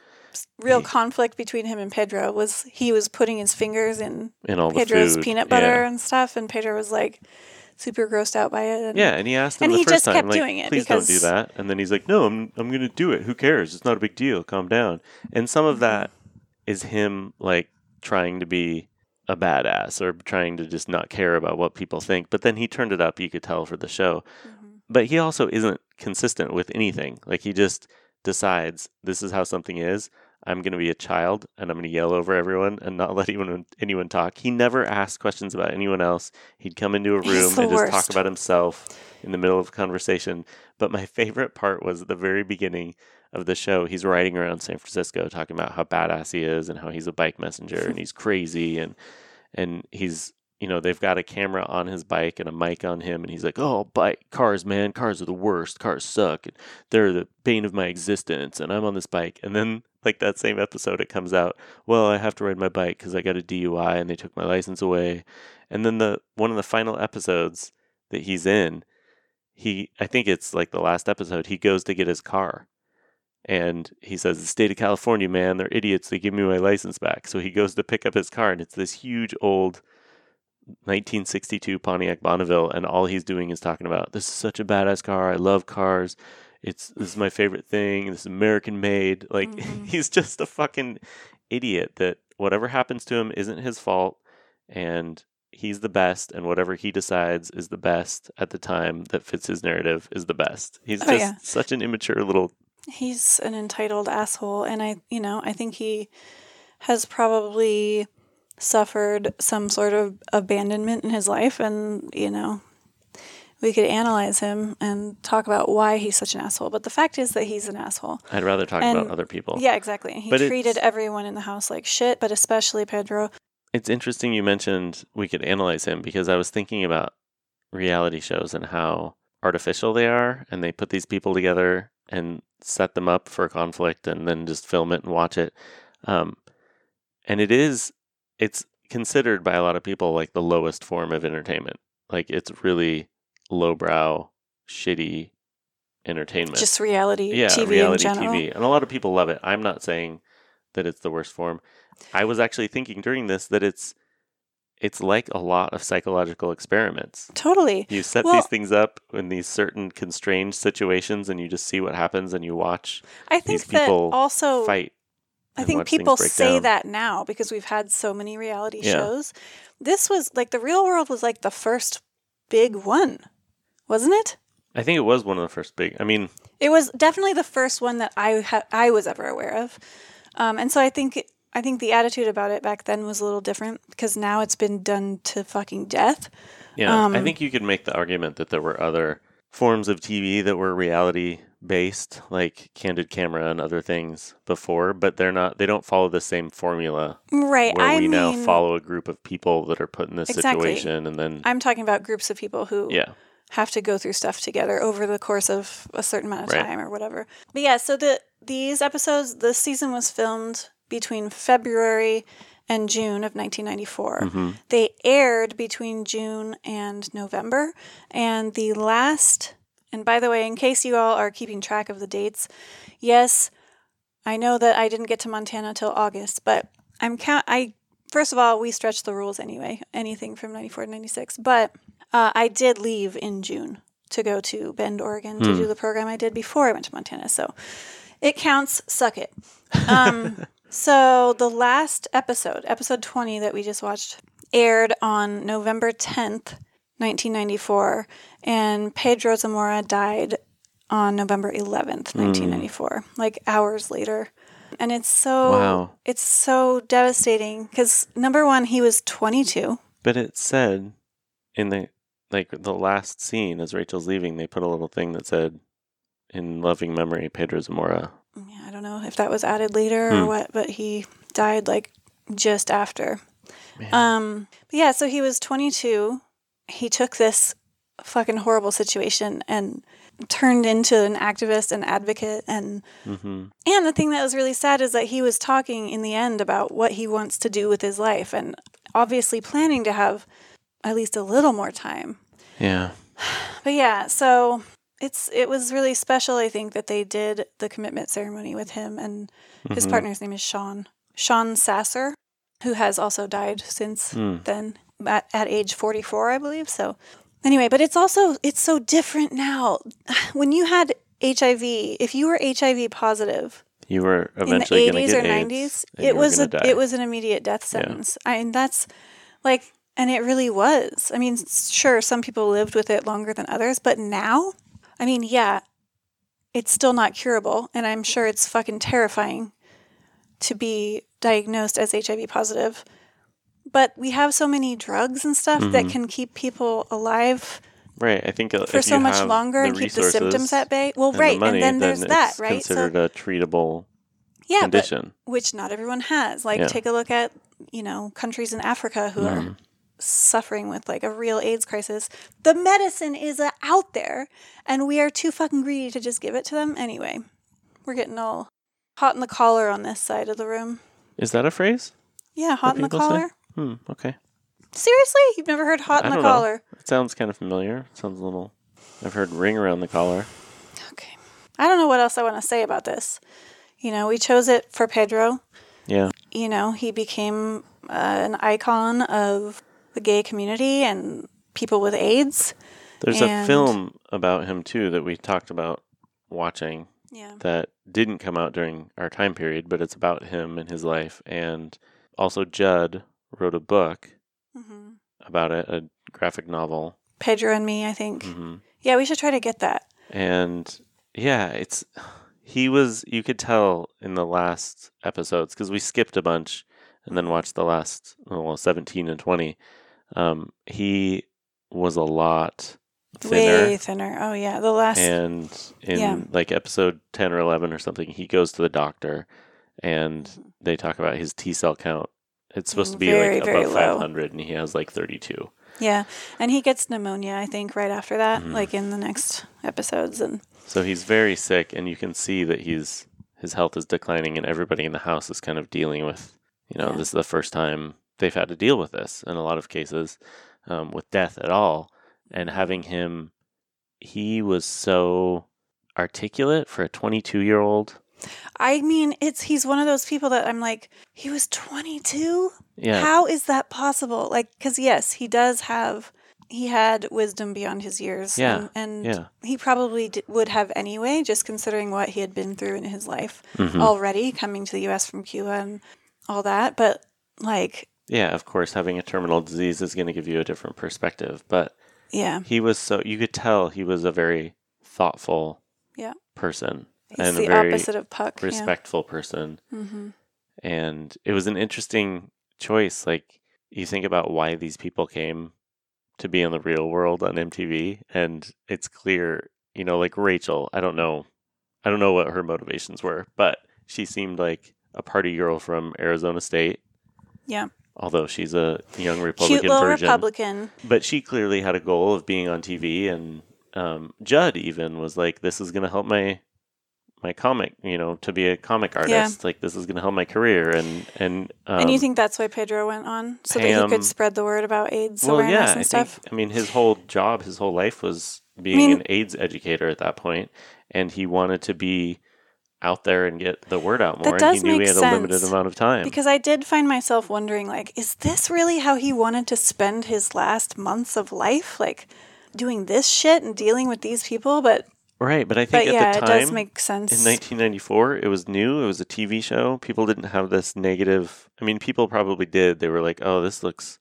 real conflict between him and Pedro was he was putting his fingers in In all the Pedro's food, peanut butter yeah. and stuff and Pedro was like super grossed out by it. And, Yeah, and he asked him and the he first just time, kept like, doing it please because don't do that. And then he's like, no, I'm, I'm going to do it. Who cares? It's not a big deal. Calm down. And some of that is him like trying to be a badass or trying to just not care about what people think. But then he turned it up, you could tell for the show. Mm-hmm. But he also isn't consistent with anything. Like he just decides this is how something is. I'm going to be a child and I'm going to yell over everyone and not <laughs> let anyone anyone talk. He never asked questions about anyone else. He'd come into a room and just talk about himself in the middle of a conversation. But my favorite part was at the very beginning of the show. He's riding around San Francisco talking about how badass he is and how he's a bike messenger and he's crazy and and he's you know they've got a camera on his bike and a mic on him and he's like oh bike cars man cars are the worst cars suck they're the bane of my existence and i'm on this bike. And then like that same episode it comes out well i have to ride my bike because i got a dui and they took my license away. And then the one of the final episodes that he's in he i think it's like the last episode he goes to get his car and he says the state of california man they're idiots they give me my license back. So he goes to pick up his car and it's this huge old 1962 Pontiac Bonneville, and all he's doing is talking about this is such a badass car. I love cars. It's this is my favorite thing. This is American made. Like <laughs> mm-hmm. he's just a fucking idiot that whatever happens to him isn't his fault, and he's the best, and whatever he decides is the best at the time that fits his narrative is the best. He's Oh, just yeah. such an immature little. he's an entitled asshole and i you know i think he has probably suffered some sort of abandonment in his life and you know we could analyze him and talk about why he's such an asshole but the fact is that he's an asshole I'd rather talk And- about other people. yeah exactly and he But treated everyone in the house like shit but especially pedro It's interesting you mentioned we could analyze him because I was thinking about reality shows and how artificial they are, and they put these people together and set them up for conflict and then just film it and watch it. Um, and it is, it's considered by a lot of people like the lowest form of entertainment. Like it's really lowbrow, shitty entertainment. just reality yeah, tv reality in general TV, and a lot of people love it. I'm not saying that it's the worst form. I was actually thinking during this that it's it's like a lot of psychological experiments. totally You set Well- these things up in these certain constrained situations, and you just see what happens, and you watch i think these that people also fight. I think people say down. that now because we've had so many reality Yeah. shows. This was like the real world was like the first big one, wasn't it? I think it was one of the first big. I mean, It was definitely the first one that I ha- I was ever aware of, um, and so I think I think the attitude about it back then was a little different because now it's been done to fucking death. Yeah, I Um, think you could make the argument that there were other forms of TV that were reality based, like Candid Camera and other things before, but they're not. They don't follow the same formula. Right. Where I we mean, now follow a group of people that are put in this Exactly. situation, and then I'm talking about groups of people who yeah, have to go through stuff together over the course of a certain amount of Right. time or whatever. But yeah, so the these episodes, this season was filmed between February and June of 1994. Mhm. They aired between June and November, and the last. And by the way, in case you all are keeping track of the dates, yes, I know that I didn't get to Montana till August, but I'm count. I first of all, we stretched the rules anyway. Anything from '94 to '96, but uh, I did leave in June to go to Bend, Oregon, to Hmm. do the program I did before I went to Montana. So it counts. Suck it. Um, <laughs> so the last episode, episode 20 that we just watched, aired on November 10th, 1994, and Pedro Zamora died on November 11th, Hmm. 1994, like hours later. And it's so Wow. it's so devastating cuz number 1 he was 22. but it said in the like the last scene as Rachel's leaving, they put a little thing that said, "In loving memory, Pedro Zamora." Yeah, I don't know if that was added later or Hmm. what, but he died like just after. Um, but yeah, so he was 22. He took this fucking horrible situation and turned into an activist and advocate and Mm-hmm. and the thing that was really sad is that he was talking in the end about what he wants to do with his life and obviously planning to have at least a little more time. Yeah. <sighs> But yeah, so it's it was really special I think that they did the commitment ceremony with him and his Mhm. partner's name is Sean. Sean Sasser, who has also died since Hmm. then at, at age 44 I believe. So anyway, but it's also it's so different now. <sighs> When you had HIV, if you were HIV positive You were in the eventually going 80s get or AIDS, 90s, and it was a, die. it was an immediate death sentence. I and that's like and it really was. I mean, sure some people lived with it longer than others, but now, I mean, yeah, it's still not curable and I'm sure it's fucking terrifying to be diagnosed as HIV positive. But we have so many drugs and stuff that Mhm. can keep people alive right. I think uh, for so much longer and keep the symptoms at bay. Well, and the right, money, and then there's that, right? So Considered a treatable yeah, condition. but which not everyone has. Like, Yeah. take a look at you know countries in Africa who are Mhm. suffering with like a real AIDS crisis. The medicine is uh, out there, and we are too fucking greedy to just give it to them. Anyway, we're getting all hot in the collar on this side of the room. Is that a phrase? Yeah, hot in the collar. say? Collar. Hmm. Okay. Seriously, you've never heard hot in the don't know. collar? It sounds kind of familiar. It sounds a little. I've heard ring around the collar. Okay. I don't know what else I want to say about this. You know, we chose it for Pedro. Yeah. you know, he became uh, an icon of the gay community and people with AIDS. There's a film about him too that we talked about watching. Yeah. That didn't come out during our time period, but it's about him and his life. And also, Judd wrote a book Mm-hmm. about it, a graphic novel. Pedro and me, I think. hmm Yeah, we should try to get that. And yeah, it's he was. You could tell in the last episodes because we skipped a bunch and then watched the last well, seventeen and twenty. Um, he was a lot thinner. Way thinner. Oh yeah, the last. and in yeah. like episode 10 or 11 or something he goes to the doctor and Mm-hmm. they talk about his t cell count it's supposed to be like above low. 500 and he has like 32 Yeah, and he gets pneumonia, I think, right after that, Mhm. like in the next episodes, and so he's very sick and you can see that he's his health is declining and everybody in the house is kind of dealing with you know Yeah. this is the first time they've had to deal with this in a lot of cases um, with death at all and having him he was so articulate for a 22 year old I mean, it's he's one of those people that I'm like, he was 22. Yeah. How is that possible? Like, because yes, he does have. He had wisdom beyond his years. Yeah, And, and yeah. he probably d- would have anyway, just considering what he had been through in his life Mhm. already, coming to the US from Cuba and all that. But, like, Yeah, of course, having a terminal disease is going to give you a different perspective. But Yeah. he was so you could tell he was a very thoughtful Yeah. person He's and the a very opposite of Puck, yeah. respectful person. Mhm. And it was an interesting choice. Like you think about why these people came to be in the real world on MTV, and it's clear, you know, like Rachel. I don't know I don't know what her motivations were, but she seemed like a party girl from Arizona State, Yeah. although she's a young Republican Cute little version. Republican. But she clearly had a goal of being on TV, and um, Judd even was like, "This is going to help my my comic, you know, to be a comic artist. Like this is going to help my career." And and um, and you think that's why Pedro went on so that he could spread the word about AIDS well, awareness yeah, and I stuff? think. I mean, his whole job, his whole life was being mean- an AIDS educator at that point, and he wanted to be out there and get the word out That more. and does he knew make he had a limited amount of time. Because I did find myself wondering, like, is this really how he wanted to spend his last months of life? Like, doing this shit and dealing with these people? But Right, but I think But at yeah, the it time, does make sense. In 1994, it was new. It was a TV show. People didn't have this negative. I mean, people probably did. They were like, "Oh, this looks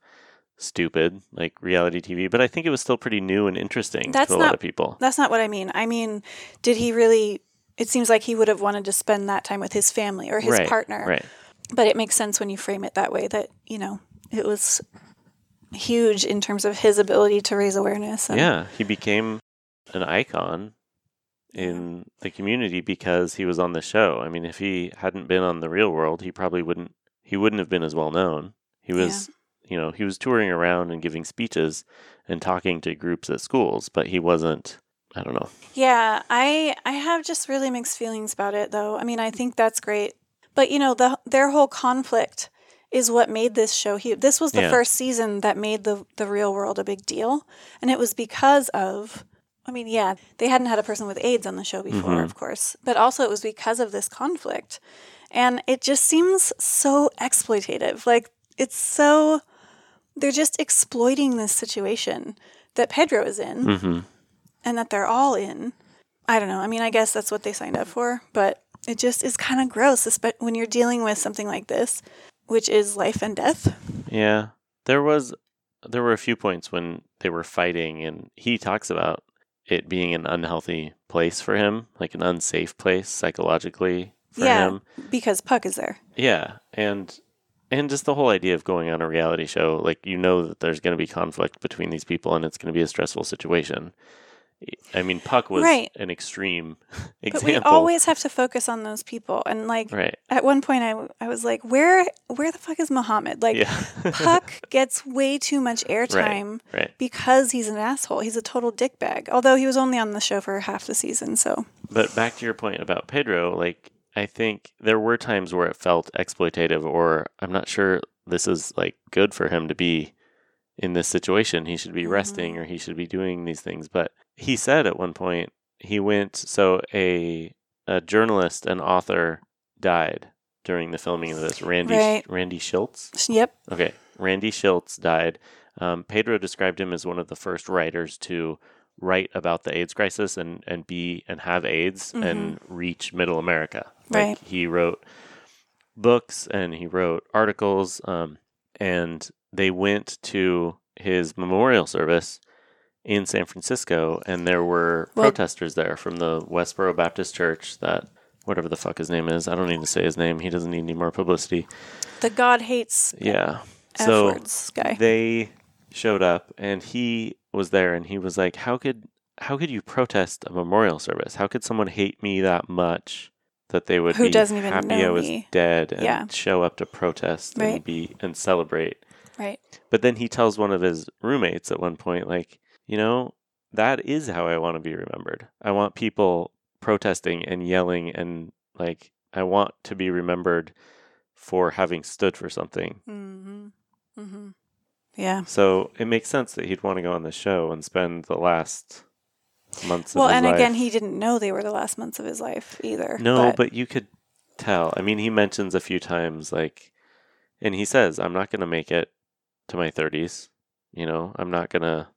stupid," like reality TV. But I think it was still pretty new and interesting that's to a not lot of people. That's not what I mean. I mean, did he really? It seems like he would have wanted to spend that time with his family or his Right, partner. right. But it makes sense when you frame it that way. That you know, it was huge in terms of his ability to raise awareness. Yeah, he became an icon in the community because he was on the show. I mean, if he hadn't been on the Real World, he probably wouldn't. He wouldn't have been as well known. He was, you know, he was touring around and giving speeches and talking to groups at schools, but he wasn't. I don't know. Yeah, I I have just really mixed feelings about it though. I mean, I think that's great. But you know, the their whole conflict is what made this show huge. This was the Yeah. first season that made the the real world a big deal, and it was because of I mean, yeah, they hadn't had a person with AIDS on the show before, Mhm. of course, but also it was because of this conflict. And it just seems so exploitative. Like it's so they're just exploiting this situation that Pedro is in hmm and that they're all in. I don't know. I mean, I guess that's what they signed up for, but it just is kind of gross, especially when you're dealing with something like this, which is life and death. Yeah, there was there were a few points when they were fighting, and he talks about it being an unhealthy place for him, like an unsafe place psychologically for yeah, him. because Puck is there. Yeah, and and just the whole idea of going on a reality show, like you know that there's going to be conflict between these people, and it's going to be a stressful situation. I mean, Puck was Right. an extreme <laughs> But we always have to focus on those people. And like Right. at one point, I, I was like, where where the fuck is Muhammad? Like Yeah. Puck <laughs> gets way too much airtime right. because he's an asshole. He's a total dickbag. Although he was only on the show for half the season, so But back to your point about Pedro, like I think there were times where it felt exploitative, or I'm not sure this is like good for him to be in this situation. He should be mm-hmm. resting, or he should be doing these things. But he said at one point he went. So a a journalist and author died during the filming of this. Randy Right. Randy Shilts. Yep. Okay, Randy Shilts died. Um, Pedro described him as one of the first writers to write about the AIDS crisis and, and be and have AIDS and reach Middle America. Right. He wrote books and he wrote articles, um, and they went to his memorial service in San Francisco, and there were Well- protesters there from the Westboro Baptist Church that. Whatever the fuck his name is, I don't need to say his name. He doesn't need any more publicity. the God hates Yeah. F So words guy. they showed up and he was there and he was like, How could how could you protest a memorial service? How could someone hate me that much that they would Who be doesn't even happy know I was me? dead and Yeah. show up to protest Right. and be and celebrate? Right. But then he tells one of his roommates at one point, like, you know, that is how I want to be remembered. I want people protesting and yelling and like I want to be remembered for having stood for something. Mm-hmm. Mm-hmm. Yeah. So it makes sense that he'd want to go on the show and spend the last months Well, of his and life. again, he didn't know they were the last months of his life either. no, but, you could tell. I mean, he mentions a few times, like, and he says, "I'm not going to make it to my 30s. You know, I'm not going to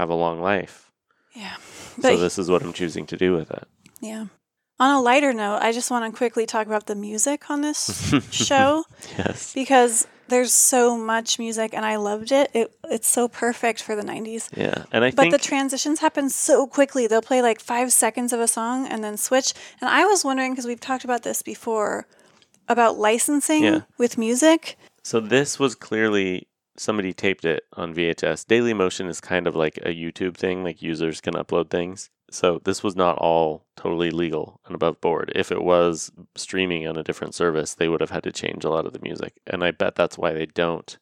have a long life. yeah. So this is what I'm choosing to do with it." yeah. On a lighter note, I just want to quickly talk about the music on this <laughs> show Yes. because there's so much music and I loved it. It it's so perfect for the 90s. Yeah, and I But the transitions happen so quickly. They'll play like five seconds of a song and then switch. And I was wondering because we've talked about this before about licensing Yeah. with music. So this was clearly somebody taped it on VHS. Daily Motion is kind of like a YouTube thing, like users can upload things. So this was not all totally legal and above board. If it was streaming on a different service, they would have had to change a lot of the music. And I bet that's why they don't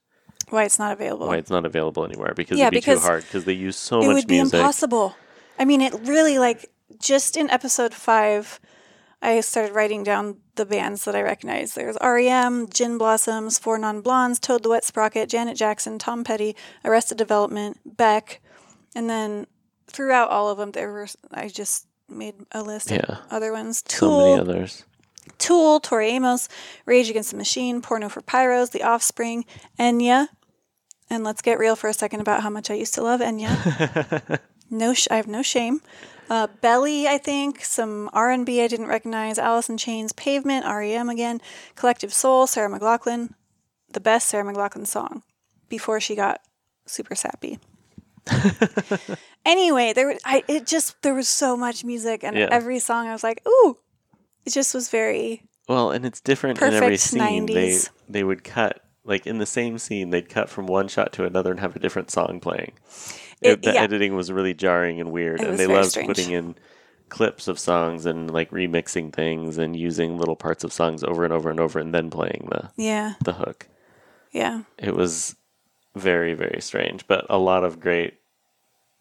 Why it's not available? why it's not available anywhere because Yeah, it'd be because too hard because they use so much music. it would be music. impossible. I mean, it really like just in episode five, I started writing down the bands that I recognized. There's REM, Gin Blossoms, Four Non Blondes, Toad the Wet Sprocket, Janet Jackson, Tom Petty, Arrested Development, Beck, and then throughout all of them, there were I just made a list Yeah. of other ones. So many others. Tool, Tori Amos, Rage Against the Machine, Porno for Pyros, The Offspring, Enya. And let's get real for a second about how much I used to love Enya. <laughs> no, sh- I have no shame. Uh, Belly, I think some R and B I didn't recognize. Alice in Chains, Pavement, REM again, Collective Soul, Sarah McLachlan, the best Sarah McLachlan song before she got super sappy. <laughs> anyway, there were- I it just there was so much music and Yeah. every song I was like, ooh, it just was very Well, and it's different in every scene. They they would cut like in the same scene, they'd cut from one shot to another and have a different song playing. It- the yeah. editing was really jarring and weird, It and they loved strange. putting in clips of songs and like remixing things and using little parts of songs over and over and over, and then playing the yeah the hook. yeah It was very very strange, but a lot of great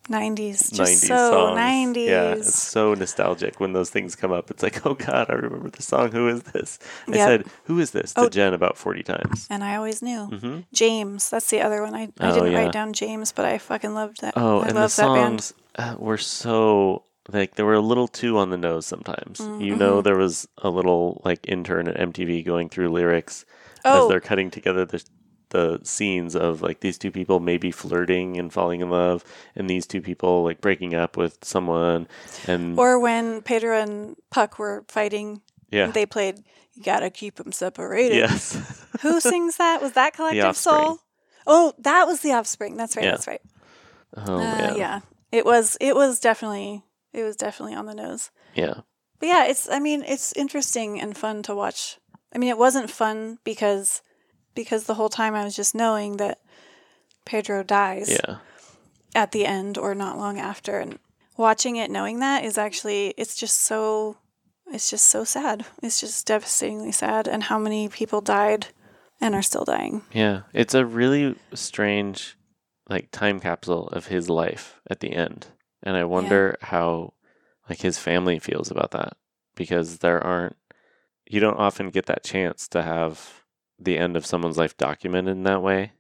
90s just 90s so songs. 90s Yeah, it's so nostalgic when those things come up. It's like, <laughs> oh god, I remember the song. Who is this? I Yep. said, who is this to Oh. Jen about forty times. and I always knew Mhm. James that's the other one I, I Oh, didn't yeah. write down James but I fucking loved that Oh, I and the love that band songs uh, were so like they were a little too on the nose sometimes. Mm, You know, mhm. there was a little like intern at MTV going through lyrics Oh. as they're cutting together the the scenes of like these two people maybe flirting and falling in love, and these two people like breaking up with someone, and or when Pedro and Puck were fighting Yeah. they played you gotta keep them separated. Yes, <laughs> who sings that? Was that Collective Soul? Oh that was the Offspring. That's right Yeah. that's right. Oh Uh, man, yeah. It was it was definitely it was definitely on the nose. Yeah, But yeah, it's I mean, it's interesting and fun to watch. I mean, it wasn't fun because because the whole time I was just knowing that Pedro dies yeah. at the end or not long after and watching it knowing that is actually it's just so it's just so sad. It's just devastatingly sad and how many people died and are still dying. Yeah, it's a really strange like time capsule of his life at the end. And I wonder how like his family feels about that because there aren't you don't often get that chance to have the end of someone's life documented in that way.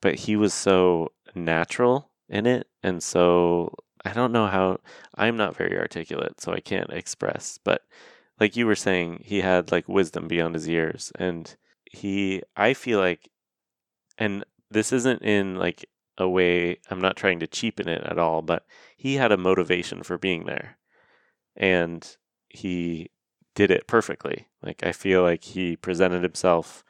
But he was so natural in it and so I don't know how I'm not very articulate, so I can't express, but like you were saying, he had like wisdom beyond his years and he I feel like and this isn't in like a way I'm not trying to cheapen it at all, but he had a motivation for being there. And he did it perfectly. Like I feel like he presented himself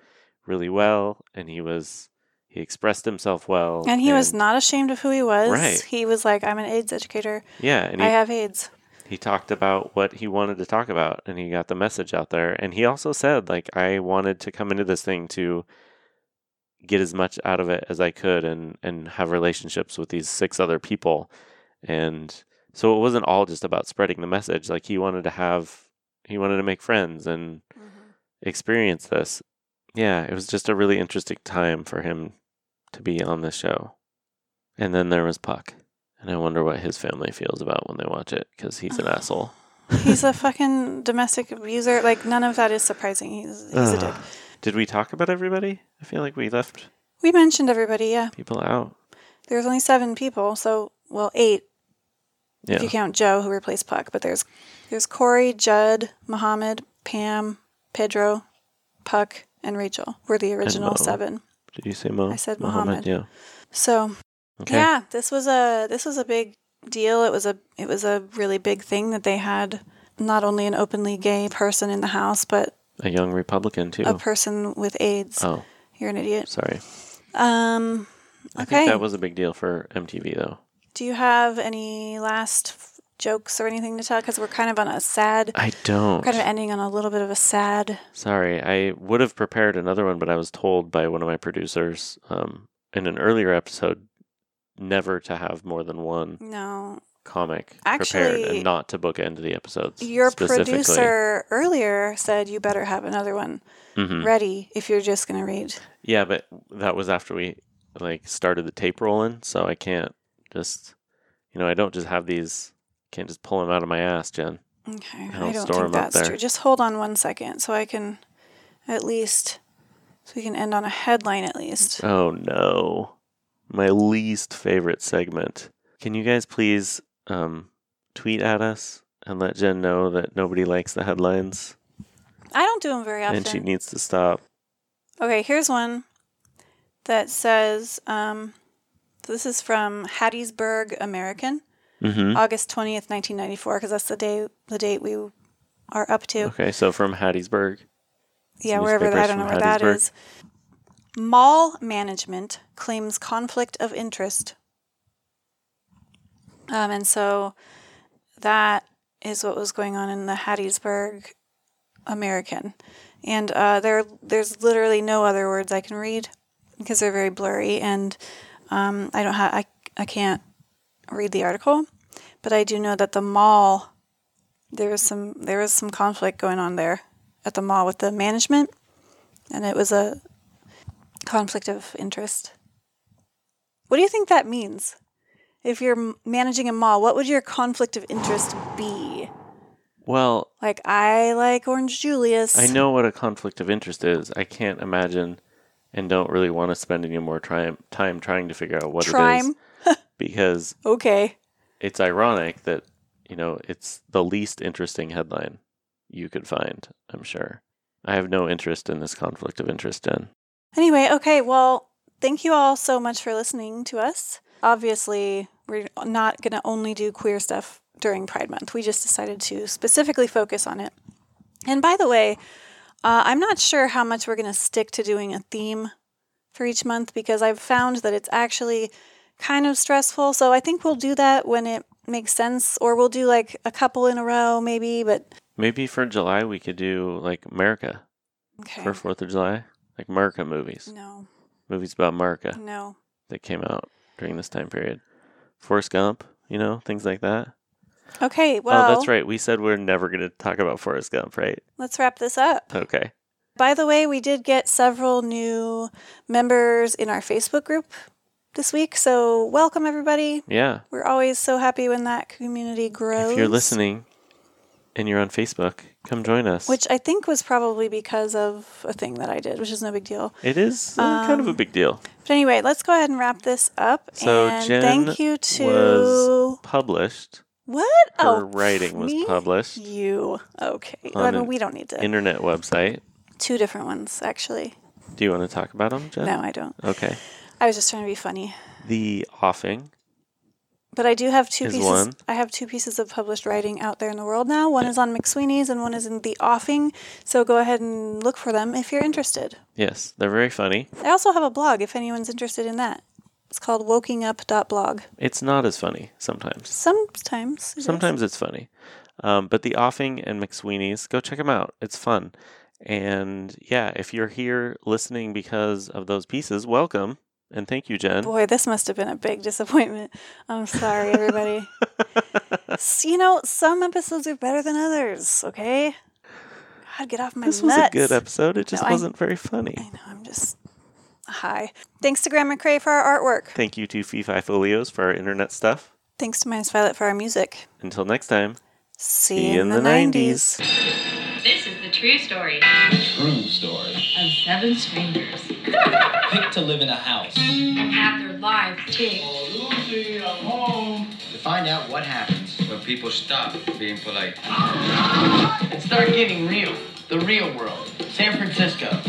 really well and he was he expressed himself well. And he was not ashamed of who he was. Right. He was like, I'm an AIDS educator. Yeah, and he I have AIDS. he talked about what he wanted to talk about and he got the message out there and he also said like i wanted to come into this thing to get as much out of it as i could and and have relationships with these six other people and so it wasn't all just about spreading the message like he wanted to have he wanted to make friends and mm-hmm. experience this yeah it was just a really interesting time for him to be on the show and then there was puck and i wonder what his family feels about when they watch it because he's an <sighs> asshole He's a <laughs> fucking domestic abuser. Like none of that is surprising. He's he's a dick. Did we talk about everybody? I feel like we left We mentioned everybody, yeah. people out. There's only seven people, so well eight Yeah. if you count Jo who replaced Puck. But there's there's Cory, Judd, Mohammed, Pam, Pedro, Puck, and Rachel. We're the original seven. Did you say Mo? I said Mohammed, Mohammed. Yeah. So Okay. yeah, this was a this was a big deal. It was a it was a really big thing that they had not only an openly gay person in the house, but A young Republican too. a person with AIDS. Oh, You're an idiot. sorry. Um. I Okay. think that was a big deal for MTV though. Do you have any last jokes or anything to tell? Because we're kind of on a sad. I don't. Kind of ending on a little bit of a sad. Sorry, I would have prepared another one, but I was told by one of my producers um, in an earlier episode never to have more than one. No. comic prepared and not to book bookend the episodes. Your producer earlier said you better have another one Mhm. ready if you're just going to read. Yeah, but that was after we like started the tape rolling, so I can't just, you know, I don't just have these. Can't just pull them out of my ass, Jen. Okay, I don't think that's true. Just hold on one second so I can at least so we can end on a headline at least. Oh no, my least favorite segment. Can you guys please um, tweet at us and let Jen know that nobody likes the headlines I don't do them very often. and she needs to stop. Okay, here's one that says um, this is from Hattiesburg American, Mhm. August twentieth, nineteen ninety four, because that's the day the date we are up to. Okay, so from Hattiesburg. Yeah, wherever that, I don't know where that is. Mall management claims conflict of interest. Um, and so that is what was going on in the Hattiesburg American. And uh, there, there's literally no other words I can read because they're very blurry, and um, I don't have, I, I can't read the article. But I do know that the mall, there was some, there was some conflict going on there at the mall with the management, and it was a conflict of interest. What do you think that means? If you're managing a mall, what would your conflict of interest be? Well, Like, I like Orange Julius. I know what a conflict of interest is. I can't imagine and don't really want to spend any more time time trying to figure out what it Trime. is <laughs> because Okay. It's ironic that you know it's the least interesting headline you could find. I'm sure. I have no interest in this conflict of interest, Jen. Anyway, okay, well, thank you all so much for listening to us. Obviously, we're not going to only do queer stuff during Pride Month. We just decided to specifically focus on it. And by the way, uh, I'm not sure how much we're going to stick to doing a theme for each month because I've found that it's actually kind of stressful. So I think we'll do that when it makes sense, or we'll do like a couple in a row, maybe. But Maybe for July we could do like America okay, for Fourth of July, like America movies, no, movies about America no. that came out during this time period. Forrest Gump, you know, things like that. Okay, well, oh, that's right. We said we're never going to talk about Forrest Gump, right? let's wrap this up. Okay. By the way, we did get several new members in our Facebook group this week. So, welcome everybody. Yeah. We're always so happy when that community grows. If you're listening and you're on Facebook, come join us. Which I think was probably because of a thing that I did, which is no big deal. it is uh, kind of a Um, big deal. But anyway, let's go ahead and wrap this up. So and Jen thank you to was published. what? Her oh, writing was me? published You okay? I mean, we don't need to. internet website. Two different ones, actually. Do you want to talk about them, Jen? No, I don't. Okay. I was just trying to be funny. The offing. But I do have two Is pieces. one. I have two pieces of published writing out there in the world now. One is on McSweeney's, and one is in the offing. So go ahead and look for them if you're interested. Yes, they're very funny. I also have a blog if anyone's interested in that. It's called wokingup.blog. It's not as funny sometimes. Sometimes. it is. Sometimes it's funny. Um, but the offing and McSweeney's, go check them out. It's fun. And yeah, if you're here listening because of those pieces, welcome. And thank you, Jen. Boy, this must have been a big disappointment. I'm sorry, everybody. <laughs> You know, some episodes are better than others. Okay. God, get off my This was a good episode. It just No, wasn't very funny. I know. I'm just. Hi. Thanks to Graham McCrae for our artwork. Thank you to Fee-Fi Folios for our internet stuff. Thanks to Minus Violet for our music. Until next time, See, you in the 90s. This is the true story True story. of seven strangers <laughs> Pick to live in a house. and have their lives take. Lucy, I'm home. To find out what happens when people stop being polite. And start getting real. The real world. San Francisco.